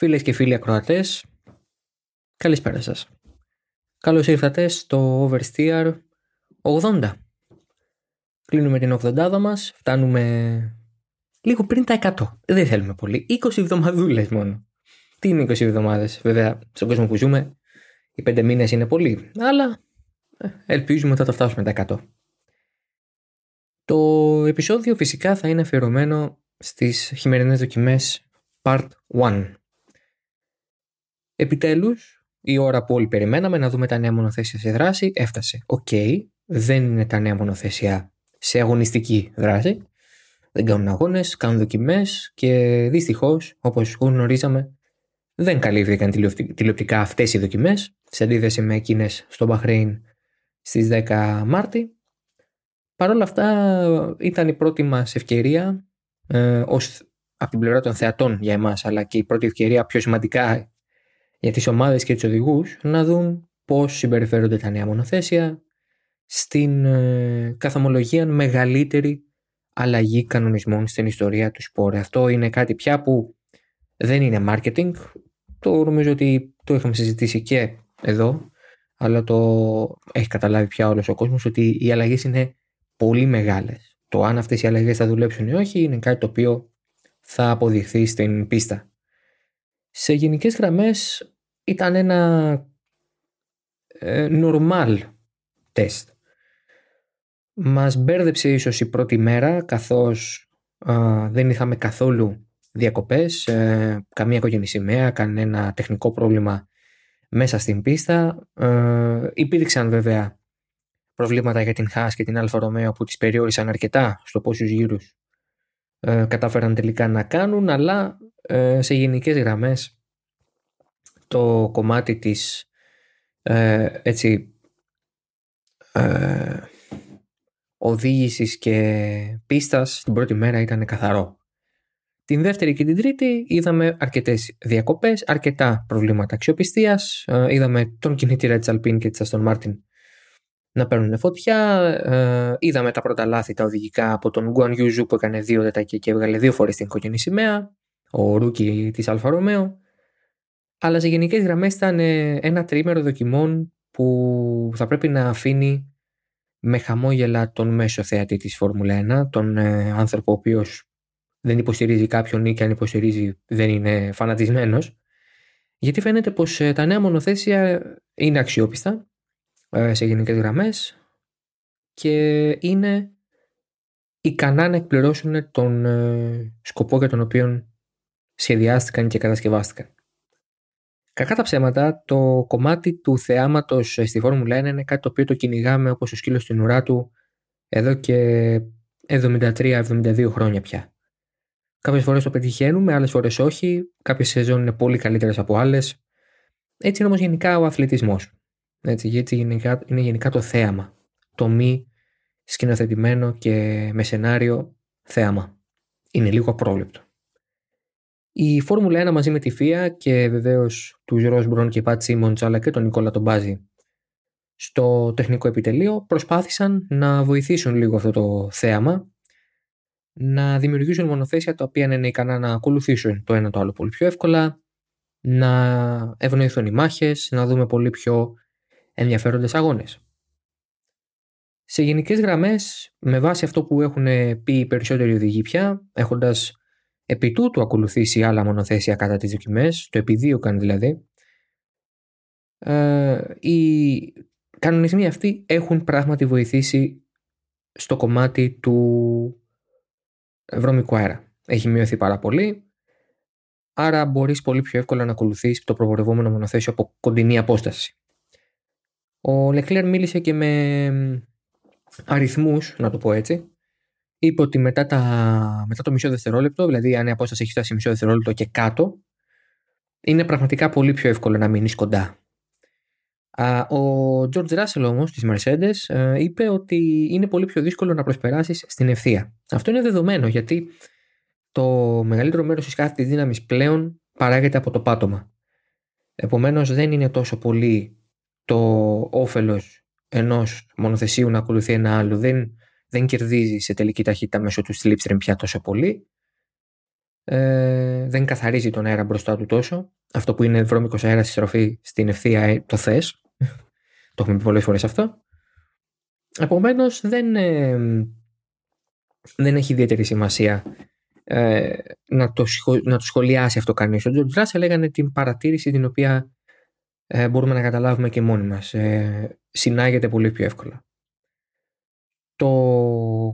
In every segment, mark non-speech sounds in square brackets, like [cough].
Φίλες και φίλοι ακροατές, καλησπέρα σας. Καλώς ήρθατε στο Oversteer 80. Κλείνουμε την 80 μας, φτάνουμε λίγο πριν τα 100. Δεν θέλουμε πολύ, 20 εβδομαδούλες μόνο. Τι είναι 20 εβδομάδες, βέβαια, στον κόσμο που ζούμε, οι 5 μήνες είναι πολύ, αλλά ε, ελπίζουμε ότι θα τα φτάσουμε τα 100. Το επεισόδιο φυσικά θα είναι αφιερωμένο στις χειμερινές δοκιμές Part 1. Επιτέλους, η ώρα που όλοι περιμέναμε να δούμε τα νέα μονοθέσια σε δράση έφτασε. Οκ, δεν είναι τα νέα μονοθέσια σε αγωνιστική δράση. Δεν κάνουν αγώνες, κάνουν δοκιμές και δυστυχώς, όπως γνωρίζαμε, δεν καλύφθηκαν τηλεοπτικά αυτές οι δοκιμές σε αντίθεση με εκείνες στο Μπαχρέιν στις 10 Μάρτη. Παρ' όλα αυτά ήταν η πρώτη μας ευκαιρία ε, ως από την πλευρά των θεατών για εμάς αλλά και η πρώτη ευκαιρία πιο σημαντικά για τις ομάδες και τους οδηγούς να δουν πώς συμπεριφέρονται τα νέα μονοθέσια στην ε, καθομολογία μεγαλύτερη αλλαγή κανονισμών στην ιστορία του σπόρ. Αυτό είναι κάτι πια που δεν είναι marketing. Το νομίζω ότι το είχαμε συζητήσει και εδώ, αλλά το έχει καταλάβει πια όλος ο κόσμος ότι οι αλλαγές είναι πολύ μεγάλες. Το αν αυτές οι αλλαγές θα δουλέψουν ή όχι είναι κάτι το οποίο θα αποδειχθεί στην πίστα. Σε γενικές γραμμές ήταν ένα ε, normal τεστ. Μας μπέρδεψε ίσως η πρώτη μέρα καθώς δεν είχαμε καθόλου διακοπές, ε, καμία οικογενή σημαία, κανένα τεχνικό πρόβλημα μέσα στην πίστα. Ε, υπήρξαν βέβαια προβλήματα για την Haas και την Alfa Romeo που τις περιόρισαν αρκετά στο πόσους γύρους ε, κατάφεραν τελικά να κάνουν αλλά ε, σε γενικές γραμμές το κομμάτι της ε, έτσι ε, οδήγησης και πίστας την πρώτη μέρα ήταν καθαρό. Την δεύτερη και την τρίτη είδαμε αρκετές διακοπές, αρκετά προβλήματα αξιοπιστίας, ε, είδαμε τον κινητήρα της Alpine και της Aston Martin να παίρνουν φωτιά, ε, είδαμε τα πρώτα λάθη τα οδηγικά από τον Guanyu Zhou που έκανε δύο τετακέ και έβγαλε δύο φορές την κόκκινη σημαία, ο rookie της Alfa Romeo, αλλά σε γενικές γραμμές ήταν ε, ένα τρίμερο δοκιμών που θα πρέπει να αφήνει με χαμόγελα τον μέσο θεατή της Φόρμουλα 1, τον ε, άνθρωπο ο οποίος δεν υποστηρίζει κάποιον ή και αν υποστηρίζει δεν είναι φανατισμένος, γιατί φαίνεται πως ε, τα νέα μονοθέσια είναι αξιόπιστα σε γενικές γραμμές και είναι ικανά να εκπληρώσουν τον σκοπό για τον οποίο σχεδιάστηκαν και κατασκευάστηκαν. Κακά τα ψέματα, το κομμάτι του θεάματος στη Φόρμουλα 1 είναι κάτι το οποίο το κυνηγάμε όπως ο σκύλος στην ουρά του εδώ και 73-72 χρόνια πια. Κάποιες φορές το πετυχαίνουμε, άλλες φορές όχι. Κάποιες σεζόν είναι πολύ καλύτερες από άλλες. Έτσι είναι όμως γενικά ο αθλητισμός. Έτσι, γιατί γενικά, είναι γενικά το θέαμα. Το μη σκηνοθετημένο και με σενάριο θέαμα. Είναι λίγο απρόβλεπτο. Η Φόρμουλα 1 μαζί με τη FIA και βεβαίως τους Ρόσμπρον και Πατ Σίμοντ αλλά και τον Νικόλα τον Μπάζη στο τεχνικό επιτελείο προσπάθησαν να βοηθήσουν λίγο αυτό το θέαμα να δημιουργήσουν μονοθέσια τα οποία είναι ικανά να ακολουθήσουν το ένα το άλλο πολύ πιο εύκολα να ευνοηθούν οι μάχες, να δούμε πολύ πιο ενδιαφέροντες αγώνες. Σε γενικές γραμμές, με βάση αυτό που έχουν πει οι περισσότεροι οδηγοί πια, έχοντας επί τούτου ακολουθήσει άλλα μονοθέσια κατά τις δοκιμές, το επιδίωκαν δηλαδή, ε, οι κανονισμοί αυτοί έχουν πράγματι βοηθήσει στο κομμάτι του βρώμικου αέρα. Έχει μειωθεί πάρα πολύ, άρα μπορείς πολύ πιο εύκολα να ακολουθείς το προπορευόμενο μονοθέσιο από κοντινή απόσταση. Ο Λεκλέρ μίλησε και με αριθμούς, να το πω έτσι, είπε ότι μετά, τα, μετά το μισό δευτερόλεπτο, δηλαδή αν η απόσταση έχει φτάσει μισό δευτερόλεπτο και κάτω, είναι πραγματικά πολύ πιο εύκολο να μείνεις κοντά. Ο George Russell όμως της Mercedes ε, είπε ότι είναι πολύ πιο δύσκολο να προσπεράσεις στην ευθεία. Αυτό είναι δεδομένο γιατί το μεγαλύτερο μέρος της κάθε δύναμης πλέον παράγεται από το πάτωμα. Επομένως δεν είναι τόσο πολύ το όφελος ενός μονοθεσίου να ακολουθεί ένα άλλο. Δεν δεν κερδίζει σε τελική ταχύτητα μέσω του slipstream πια τόσο πολύ. ε, δεν καθαρίζει τον αέρα μπροστά του τόσο. Αυτό που είναι βρώμικος αέρας στη στροφή στην ευθεία ε, το θες. [laughs] το έχουμε πει πολλές φορές αυτό. Επομένως δεν, ε, δεν έχει ιδιαίτερη σημασία ε, να, το, να το σχολιάσει αυτό κανείς. Ο Τζορτζ Ράσελ έκανε την παρατήρηση την οποία ε, μπορούμε να καταλάβουμε και μόνοι μας. Ε, συνάγεται πολύ πιο εύκολα. Το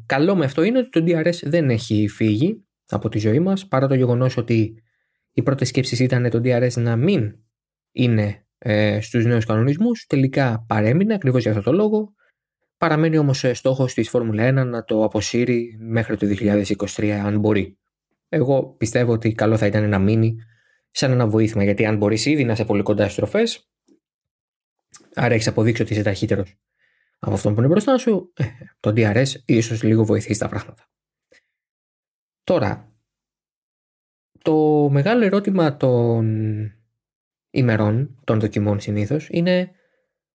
καλό με αυτό είναι ότι το DRS δεν έχει φύγει από τη ζωή μας παρά το γεγονός ότι οι πρώτες σκέψεις ήταν το DRS να μην είναι ε, στους νέους κανονισμούς τελικά παρέμεινε ακριβώς για αυτό το λόγο παραμένει όμως ε, στόχος της Φόρμουλα 1 να το αποσύρει μέχρι το 2023 αν μπορεί εγώ πιστεύω ότι καλό θα ήταν να μείνει σαν ένα βοήθημα γιατί αν μπορείς ήδη να είσαι πολύ κοντά στις τροφέ, άρα έχεις αποδείξει ότι είσαι ταχύτερος από αυτόν που είναι μπροστά σου, ε, το DRS ίσως λίγο βοηθήσει τα πράγματα. Τώρα, το μεγάλο ερώτημα των ημερών, των δοκιμών συνήθως, είναι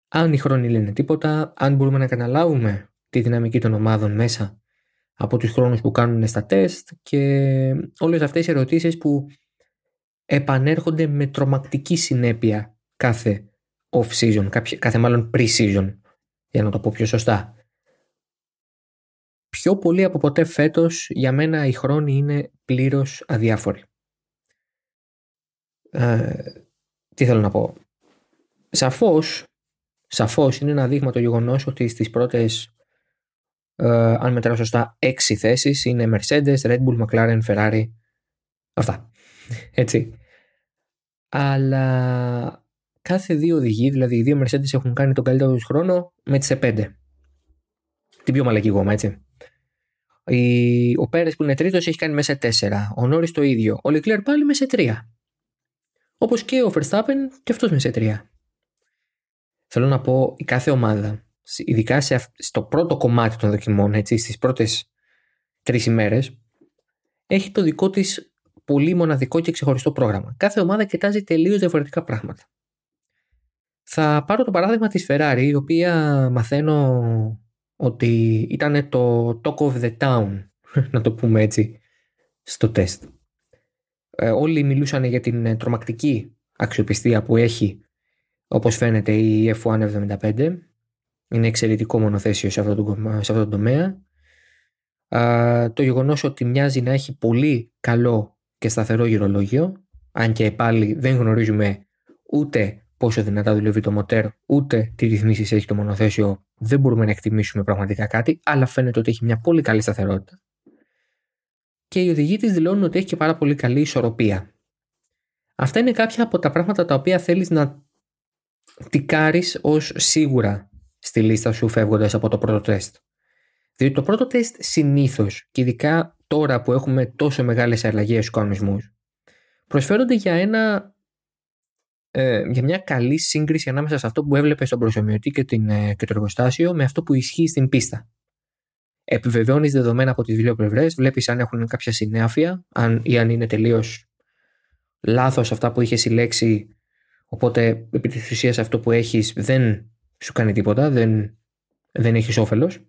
αν οι χρόνοι λένε τίποτα, αν μπορούμε να καταλάβουμε τη δυναμική των ομάδων μέσα από τους χρόνους που κάνουν στα τεστ και όλες αυτές οι ερωτήσεις που επανέρχονται με τρομακτική συνέπεια κάθε off-season, κάθε μάλλον pre-season, για να το πω πιο σωστά. Πιο πολύ από ποτέ φέτος για μένα οι χρόνοι είναι πλήρως αδιάφοροι. Ε, τι θέλω να πω. Σαφώς, σαφώς είναι ένα δείγμα το γεγονός ότι στις πρώτες ε, αν μετράω σωστά, έξι θέσεις είναι Mercedes, Red Bull, McLaren, Ferrari. Αυτά. Έτσι. Αλλά κάθε δύο οδηγοί, δηλαδή οι δύο Mercedes έχουν κάνει τον καλύτερο τους χρόνο με τις E5. Την πιο μαλακή γόμα, έτσι. Ο Πέρες που είναι τρίτος έχει κάνει μέσα 4. Ο Νόρις το ίδιο. Ο Leclerc πάλι μέσα 3. Όπως και ο Verstappen και αυτός μέσα 3. Θέλω να πω η κάθε ομάδα ειδικά σε, στο πρώτο κομμάτι των δοκιμών, έτσι, στις πρώτες τρεις ημέρες, έχει το δικό της πολύ μοναδικό και ξεχωριστό πρόγραμμα. Κάθε ομάδα κοιτάζει τελείως διαφορετικά πράγματα. Θα πάρω το παράδειγμα της Ferrari, η οποία μαθαίνω ότι ήταν το talk of the town, [laughs] να το πούμε έτσι, στο τεστ. Ε, όλοι μιλούσαν για την τρομακτική αξιοπιστία που έχει, όπως φαίνεται, η F175 είναι εξαιρετικό μονοθέσιο σε αυτό το, σε αυτό το τομέα. Α, το γεγονός ότι μοιάζει να έχει πολύ καλό και σταθερό γυρολόγιο, αν και πάλι δεν γνωρίζουμε ούτε πόσο δυνατά δουλεύει το μοτέρ, ούτε τι ρυθμίσεις έχει το μονοθέσιο, δεν μπορούμε να εκτιμήσουμε πραγματικά κάτι, αλλά φαίνεται ότι έχει μια πολύ καλή σταθερότητα. Και οι οδηγοί της δηλώνουν ότι έχει και πάρα πολύ καλή ισορροπία. Αυτά είναι κάποια από τα πράγματα τα οποία θέλεις να τικάρεις ως σίγουρα στη λίστα σου φεύγοντας από το πρώτο τεστ. Διότι το πρώτο τεστ συνήθως, και ειδικά τώρα που έχουμε τόσο μεγάλες αλλαγές στους κανονισμούς, προσφέρονται για, ένα, ε, για μια καλή σύγκριση ανάμεσα σε αυτό που έβλεπες στον προσωμιωτή και, την, ε, και το εργοστάσιο με αυτό που ισχύει στην πίστα. Επιβεβαιώνεις δεδομένα από τις δύο πλευρές, βλέπεις αν έχουν κάποια συνάφεια αν, ή αν είναι τελείως λάθος αυτά που είχες συλλέξει. Οπότε, επί της ουσίας, αυτό που έχεις δεν σου κάνει τίποτα, δεν, δεν έχεις όφελος.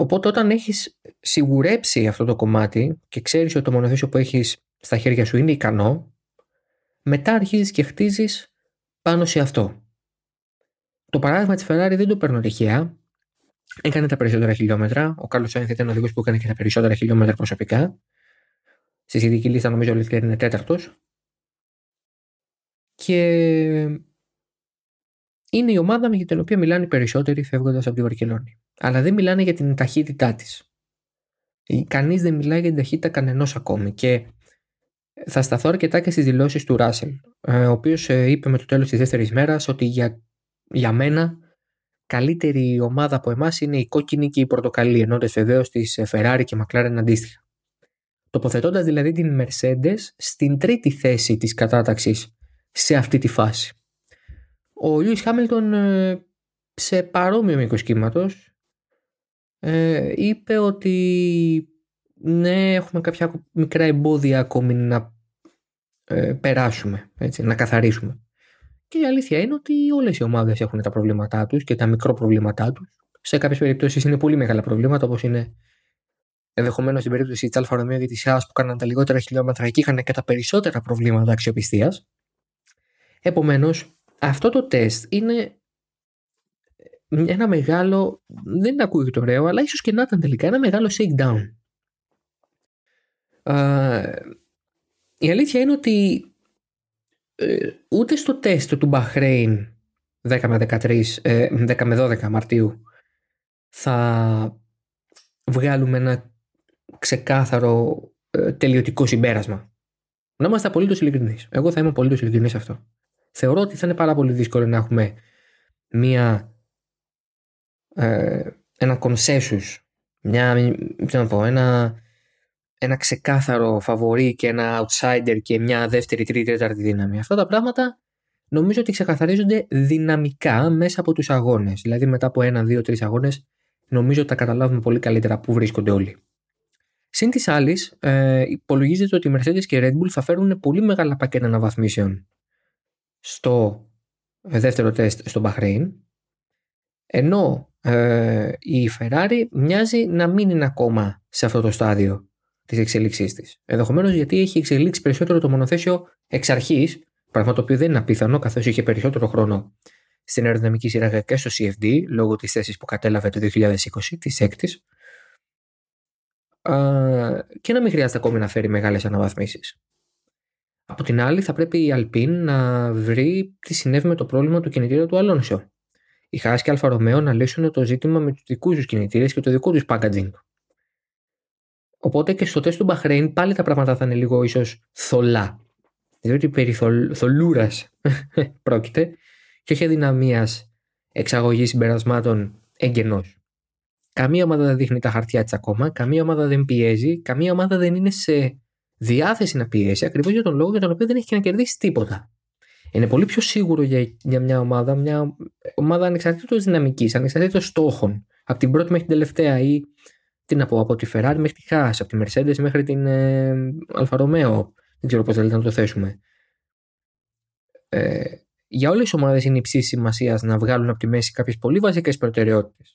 Οπότε όταν έχεις σιγουρέψει αυτό το κομμάτι και ξέρεις ότι το μονοθέσιο που έχεις στα χέρια σου είναι ικανό, μετά αρχίζεις και χτίζεις πάνω σε αυτό. Το παράδειγμα της Ferrari δεν το παίρνω τυχαία. Έκανε τα περισσότερα χιλιόμετρα. Ο Κάρλος Σάινθ ήταν ο οδηγός που έκανε και τα περισσότερα χιλιόμετρα προσωπικά. Στη σχετική λίστα νομίζω ότι είναι τέταρτος. Και είναι η ομάδα για την οποία μιλάνε οι περισσότεροι φεύγοντας από τη Βαρκελόνη. Αλλά δεν μιλάνε για την ταχύτητά της. Κανείς δεν μιλάει για την ταχύτητα κανενός ακόμη. Και θα σταθώ αρκετά και στις δηλώσεις του Ράσελ, ε, ο οποίος ε, είπε με το τέλος της δεύτερης μέρας ότι για, για μένα καλύτερη ομάδα από εμάς είναι η κόκκινη και η πορτοκαλί, ενώντας βεβαίως τη Ferrari και McLaren αντίστοιχα. Τοποθετώντας δηλαδή την Mercedes στην τρίτη θέση της κατάταξης σε αυτή τη φάση. Ο Λιούις Χάμιλτον ε, σε παρόμοιο μήκος κύματος ε, είπε ότι ναι έχουμε κάποια μικρά εμπόδια ακόμη να ε, περάσουμε, έτσι, να καθαρίσουμε. Και η αλήθεια είναι ότι όλες οι ομάδες έχουν τα προβλήματά τους και τα μικροπροβλήματά τους. Σε κάποιες περιπτώσεις είναι πολύ μεγάλα προβλήματα όπως είναι ενδεχομένως στην περίπτωση της Alfa Romeo και της Haas που κάναν τα λιγότερα χιλιόμετρα εκεί είχαν και τα περισσότερα προβλήματα αξιοπιστίας. Επομένως, αυτό το τεστ είναι ένα μεγάλο, δεν ακούγεται ωραίο, αλλά ίσως και να ήταν τελικά ένα μεγάλο shakedown. η αλήθεια είναι ότι ε, ούτε στο τεστ του Μπαχρέιν 10 με 13, 10 ε, με 12 Μαρτίου θα βγάλουμε ένα ξεκάθαρο ε, τελειωτικό συμπέρασμα. Να είμαστε απολύτως ειλικρινείς. Εγώ θα είμαι απολύτως ειλικρινής σε αυτό. Θεωρώ ότι θα είναι πάρα πολύ δύσκολο να έχουμε μία, ε, ένα consensus, μια, να πω, ένα, ένα ξεκάθαρο φαβορή και ένα outsider και μια δεύτερη, τρίτη, τέταρτη δύναμη. Αυτά τα πράγματα νομίζω ότι ξεκαθαρίζονται δυναμικά μέσα από τους αγώνες. Δηλαδή μετά από ένα, δύο, τρεις αγώνες νομίζω ότι θα καταλάβουμε πολύ καλύτερα πού βρίσκονται όλοι. Συν της άλλης, ε, υπολογίζεται ότι οι Mercedes και οι Red Bull θα φέρουν πολύ μεγάλα πακέτα αναβαθμίσεων στο δεύτερο τεστ στο Bahrain, ενώ ε, η Ferrari μοιάζει να μην είναι ακόμα σε αυτό το στάδιο της εξέλιξής της. Ενδεχομένως γιατί έχει εξελίξει περισσότερο το μονοθέσιο εξ αρχής, πράγμα το οποίο δεν είναι απίθανο, καθώς είχε περισσότερο χρόνο στην αεροδυναμική σήραγγα και στο CFD, λόγω της θέσης που κατέλαβε το 2020, την έκτη, και να μην χρειάζεται ακόμη να φέρει μεγάλες αναβαθμίσεις. Από την άλλη, θα πρέπει η Alpine να βρει τι συνέβη με το πρόβλημα του κινητήρα του Αλόνσο. Η Haas και Alfa Romeo να λύσουν το ζήτημα με τους δικούς τους κινητήρες και το δικό τους packaging. Οπότε και στο τεστ του Μπαχρέιν πάλι τα πράγματα θα είναι λίγο ίσως θολά. Διότι περί θολούρας [laughs] πρόκειται και όχι αδυναμίας εξαγωγής συμπερασμάτων εγγενώς. Καμία ομάδα δεν δείχνει τα χαρτιά της ακόμα, καμία ομάδα δεν πιέζει, καμία ομάδα δεν είναι σε διάθεση να πιέσει ακριβώς για τον λόγο για τον οποίο δεν έχει και να κερδίσει τίποτα. Είναι πολύ πιο σίγουρο για, για μια ομάδα, μια ομάδα ανεξαρτήτως δυναμικής, ανεξαρτήτως στόχων, από την πρώτη μέχρι την τελευταία ή τι να πω, από τη Ferrari μέχρι τη Haas, από τη Mercedes μέχρι την ε, Alfa Romeo. Δεν ξέρω πώς θέλετε να το θέσουμε. Ε, για όλες τις ομάδες είναι υψής σημασίας να βγάλουν από τη μέση κάποιες πολύ βασικές προτεραιότητες.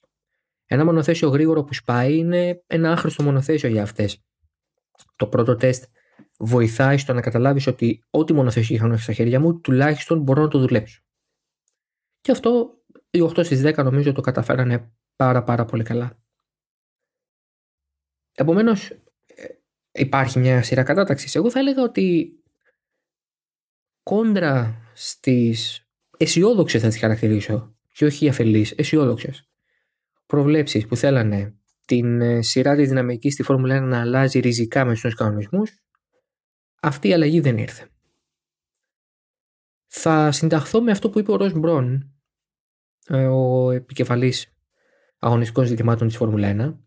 Ένα μονοθέσιο γρήγορο που σπάει είναι ένα άχρηστο μονοθέσιο για αυτές. Το πρώτο τεστ βοηθάει στο να καταλάβεις ότι ό,τι μονοθέσιο είχα στα χέρια μου, τουλάχιστον μπορώ να το δουλέψω. Και αυτό οι 8 στις 10 νομίζω το καταφέρανε πάρα πάρα πολύ καλά. Επομένως, ε, υπάρχει μια σειρά κατάταξης. Εγώ θα έλεγα ότι κόντρα στις αισιόδοξες θα τις χαρακτηρίσω, και όχι αφελείς, αισιόδοξες προβλέψεις που θέλανε την ε, σειρά της δυναμικής στη Φόρμουλα 1 να αλλάζει ριζικά με του κανονισμούς, αυτή η αλλαγή δεν ήρθε. Θα συνταχθώ με αυτό που είπε ο Ρος Μπρόν, ε, ο επικεφαλής αγωνιστικών ζητημάτων της Φόρμουλα 1,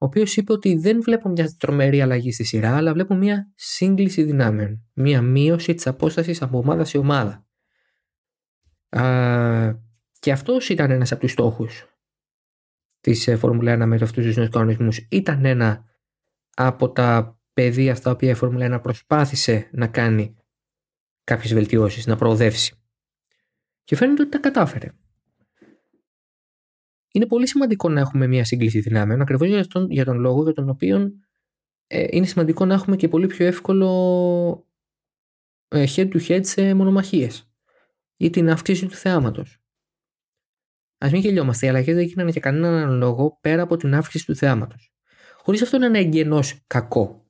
ο οποίος είπε ότι δεν βλέπω μια τρομερή αλλαγή στη σειρά, αλλά βλέπω μια σύγκληση δυνάμεων. Μια μείωση της απόστασης από ομάδα σε ομάδα. Α, και αυτός ήταν ένας από τους στόχους της ε, Φόρμουλα 1 με αυτούς τους νέους κανονισμούς. Ήταν ένα από τα πεδία στα οποία η Φόρμουλα 1 προσπάθησε να κάνει κάποιες βελτιώσεις, να προοδεύσει. Και φαίνεται ότι τα κατάφερε είναι πολύ σημαντικό να έχουμε μια σύγκληση δυνάμεων ακριβώς για, τον, για τον λόγο για τον οποίο ε, είναι σημαντικό να έχουμε και πολύ πιο εύκολο ε, head to head σε μονομαχίες ή την αύξηση του θεάματος. Α μην γελιόμαστε, οι αλλαγέ δεν γίνανε για κανέναν λόγο πέρα από την αύξηση του θεάματος. Χωρίς αυτό να είναι εγγενώ κακό.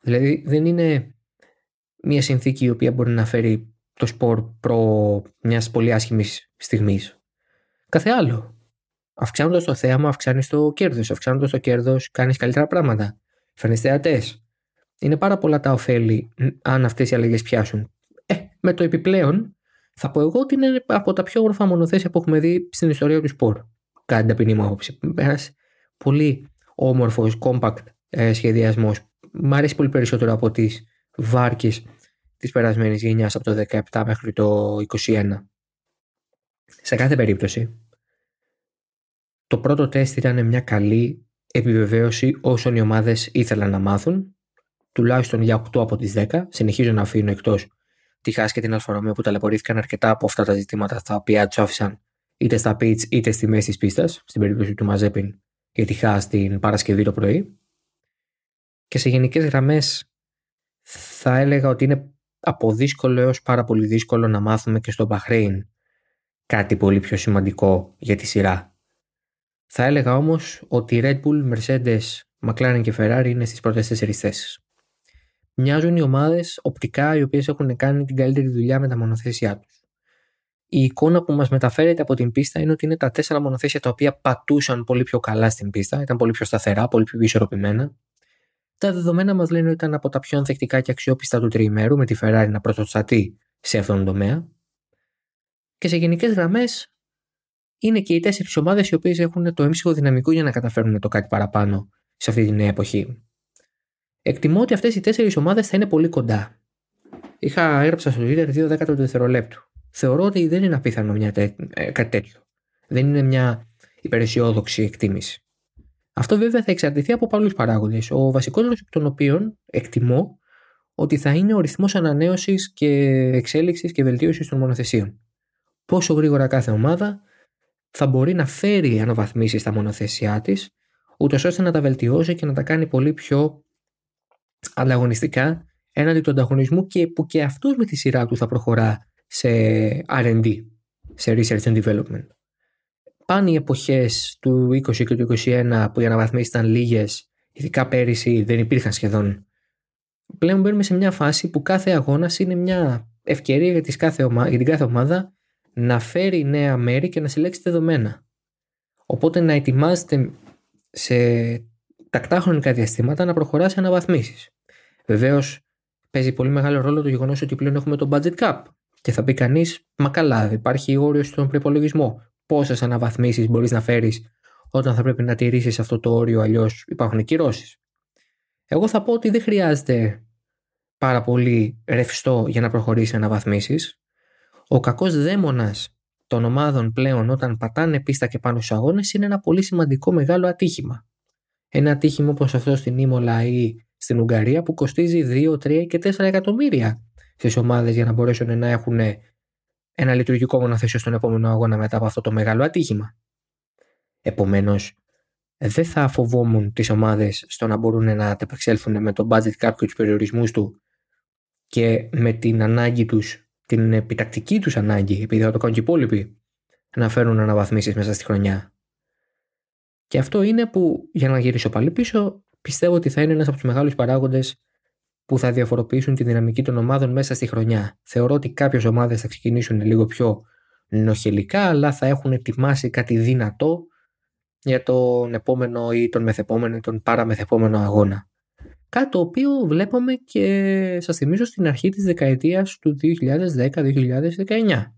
Δηλαδή δεν είναι μια συνθήκη η οποία μπορεί να φέρει το σπορ προ μιας πολύ άσχημης στιγμής. Κάθε άλλο. Αυξάνοντας το θέαμα, αυξάνεις το κέρδος. Αυξάνοντας το κέρδος, κάνεις καλύτερα πράγματα. Φέρνεις θεατές. Είναι πάρα πολλά τα ωφέλη αν αυτές οι αλλαγές πιάσουν. Ε, με το επιπλέον, θα πω εγώ ότι είναι από τα πιο όμορφα μονοθέσια που έχουμε δει στην ιστορία του σπορ. Κατά την ταπεινή μου άποψη. Ένα πολύ όμορφος, compact ε, σχεδιασμός. Μ' αρέσει πολύ περισσότερο από τις βάρκες της περασμένης γενιάς από το 17 μέχρι το 21. Σε κάθε περίπτωση, το πρώτο τεστ ήταν μια καλή επιβεβαίωση όσων οι ομάδες ήθελαν να μάθουν, τουλάχιστον για 8 από τις 10. Συνεχίζω να αφήνω εκτός τη Χά και την Αλφα που ταλαιπωρήθηκαν αρκετά από αυτά τα ζητήματα τα οποία του άφησαν είτε στα pitch είτε στη μέση της πίστας, στην περίπτωση του Μαζέπιν για τη Χάς την Παρασκευή το πρωί. και σε γενικές γραμμές θα έλεγα ότι είναι από δύσκολο έως πάρα πολύ δύσκολο να μάθουμε και στο Μπαχρέιν κάτι πολύ πιο σημαντικό για τη σειρά. Θα έλεγα όμως ότι Red Bull, Mercedes, McLaren και Ferrari είναι στις πρώτες τέσσερις θέσεις. Μοιάζουν οι ομάδες οπτικά οι οποίες έχουν κάνει την καλύτερη δουλειά με τα μονοθέσια τους. Η εικόνα που μας μεταφέρεται από την πίστα είναι ότι είναι τα τέσσερα μονοθέσια τα οποία πατούσαν πολύ πιο καλά στην πίστα, ήταν πολύ πιο σταθερά, πολύ πιο ισορροπημένα. Τα δεδομένα μας λένε ότι ήταν από τα πιο ανθεκτικά και αξιόπιστα του τριημέρου, με τη Ferrari να πρωτοστατεί σε αυτόν τον τομέα. Και σε γενικές γραμμές είναι και οι τέσσερις ομάδες οι οποίες έχουν το έμψυχο δυναμικό για να καταφέρουν το κάτι παραπάνω σε αυτή τη νέα εποχή. Εκτιμώ ότι αυτές οι τέσσερις ομάδες θα είναι πολύ κοντά. Είχα έγραψα στο Twitter 2 δέκατο δευτερολέπτου. Θεωρώ ότι δεν είναι απίθανο μια τέ... ε, κάτι τέτοιο. Δεν είναι μια υπεραισιόδοξη εκτίμηση. Αυτό βέβαια θα εξαρτηθεί από πολλούς παράγοντες. Ο βασικότερο από τον οποίων εκτιμώ ότι θα είναι ο ρυθμός ανανέωσης και εξέλιξης και βελτίωσης των μονοθεσίων. Πόσο γρήγορα κάθε ομάδα θα μπορεί να φέρει αναβαθμίσεις στα μονοθεσιά της, ούτως ώστε να τα βελτιώσει και να τα κάνει πολύ πιο ανταγωνιστικά έναντι του ανταγωνισμού και που και αυτού με τη σειρά του θα προχωρά σε RD, σε Research and Development πάνε οι εποχές του 20 και του 21 που οι αναβαθμίσεις ήταν λίγες, ειδικά πέρυσι δεν υπήρχαν σχεδόν. Πλέον μπαίνουμε σε μια φάση που κάθε αγώνας είναι μια ευκαιρία για, τις κάθε ομα... για την κάθε ομάδα να φέρει νέα μέρη και να συλλέξει δεδομένα. Οπότε να ετοιμάζεται σε τακτά χρονικά διαστήματα να προχωράς σε αναβαθμίσεις. Βεβαίως, παίζει πολύ μεγάλο ρόλο το γεγονός ότι πλέον έχουμε το budget cap. Και θα πει κανείς, μα καλά, υπάρχει όριο στον προπολογισμό πόσες αναβαθμίσεις μπορείς να φέρεις όταν θα πρέπει να τηρήσεις αυτό το όριο αλλιώς υπάρχουν κυρώσεις. Εγώ θα πω ότι δεν χρειάζεται πάρα πολύ ρευστό για να προχωρήσεις αναβαθμίσεις. Ο κακός δαίμονας των ομάδων πλέον όταν πατάνε πίστα και πάνω στους αγώνες είναι ένα πολύ σημαντικό μεγάλο ατύχημα. Ένα ατύχημα όπως αυτό στην Ήμολα ή στην Ουγγαρία που κοστίζει 2, 3 και 4 εκατομμύρια στις ομάδες για να μπορέσουν να έχουν ένα λειτουργικό μονοθέσιο στον επόμενο αγώνα μετά από αυτό το μεγάλο ατύχημα. Επομένως, δεν θα φοβόμουν τις ομάδες στο να μπορούν να ανταπεξέλθουν με το budget cap και του περιορισμούς του και με την ανάγκη τους, την επιτακτική τους ανάγκη, επειδή θα το κάνουν και οι υπόλοιποι, να φέρουν αναβαθμίσεις μέσα στη χρονιά. Και αυτό είναι που, για να γυρίσω πάλι πίσω, πιστεύω ότι θα είναι ένας από τους μεγάλους παράγοντες που θα διαφοροποιήσουν τη δυναμική των ομάδων μέσα στη χρονιά. Θεωρώ ότι κάποιες ομάδες θα ξεκινήσουν λίγο πιο νοχελικά, αλλά θα έχουν ετοιμάσει κάτι δυνατό για τον επόμενο ή τον μεθεπόμενο ή τον παραμεθεπόμενο αγώνα. Κάτι το οποίο βλέπαμε και σας θυμίζω στην αρχή της δεκαετίας του 2010-2019.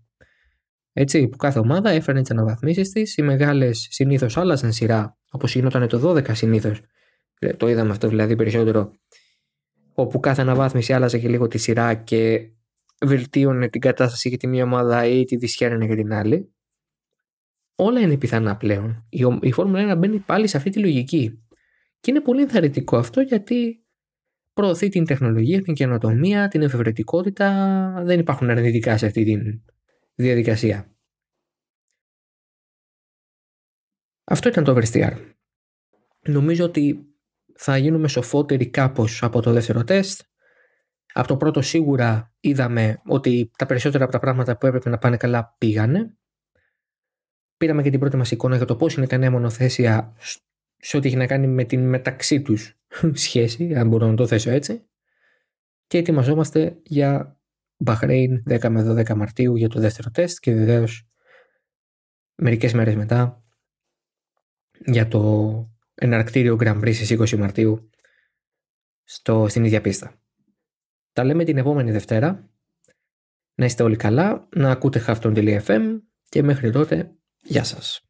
Έτσι, που κάθε ομάδα έφερε τις αναβαθμίσεις της. Οι μεγάλες συνήθως άλλαζαν σειρά, όπως γινόταν το 12 συνήθως. Ε, το είδαμε αυτό δηλαδή περισσότερο όπου κάθε αναβάθμιση άλλαζε και λίγο τη σειρά και βελτίωνε την κατάσταση για τη μία ομάδα ή τη δυσχέρανε για την άλλη. Όλα είναι πιθανά πλέον. Η, η Φόρμουλα 1 μπαίνει πάλι σε αυτή τη λογική. Και είναι πολύ ενθαρρυντικό αυτό γιατί προωθεί την τεχνολογία, την καινοτομία, την εφευρετικότητα. Δεν υπάρχουν αρνητικά σε αυτή τη διαδικασία. Αυτό ήταν το Oversteer. Νομίζω ότι θα γίνουμε σοφότεροι κάπως από το δεύτερο τεστ. Από το πρώτο σίγουρα είδαμε ότι τα περισσότερα από τα πράγματα που έπρεπε να πάνε καλά πήγανε. Πήραμε και την πρώτη μας εικόνα για το πώς είναι τα νέα μονοθέσια σε ό,τι έχει να κάνει με την μεταξύ τους σχέση, αν μπορώ να το θέσω έτσι. Και ετοιμαζόμαστε για Μπαχρέιν 10 με 12 Μαρτίου για το δεύτερο τεστ και βεβαίως μερικές μέρες μετά για το εναρκτήριο Grand Prix στις 20 Μαρτίου στο, στην ίδια πίστα. Τα λέμε την επόμενη Δευτέρα. Να είστε όλοι καλά, να ακούτε Halfton.fm και μέχρι τότε, γεια σας.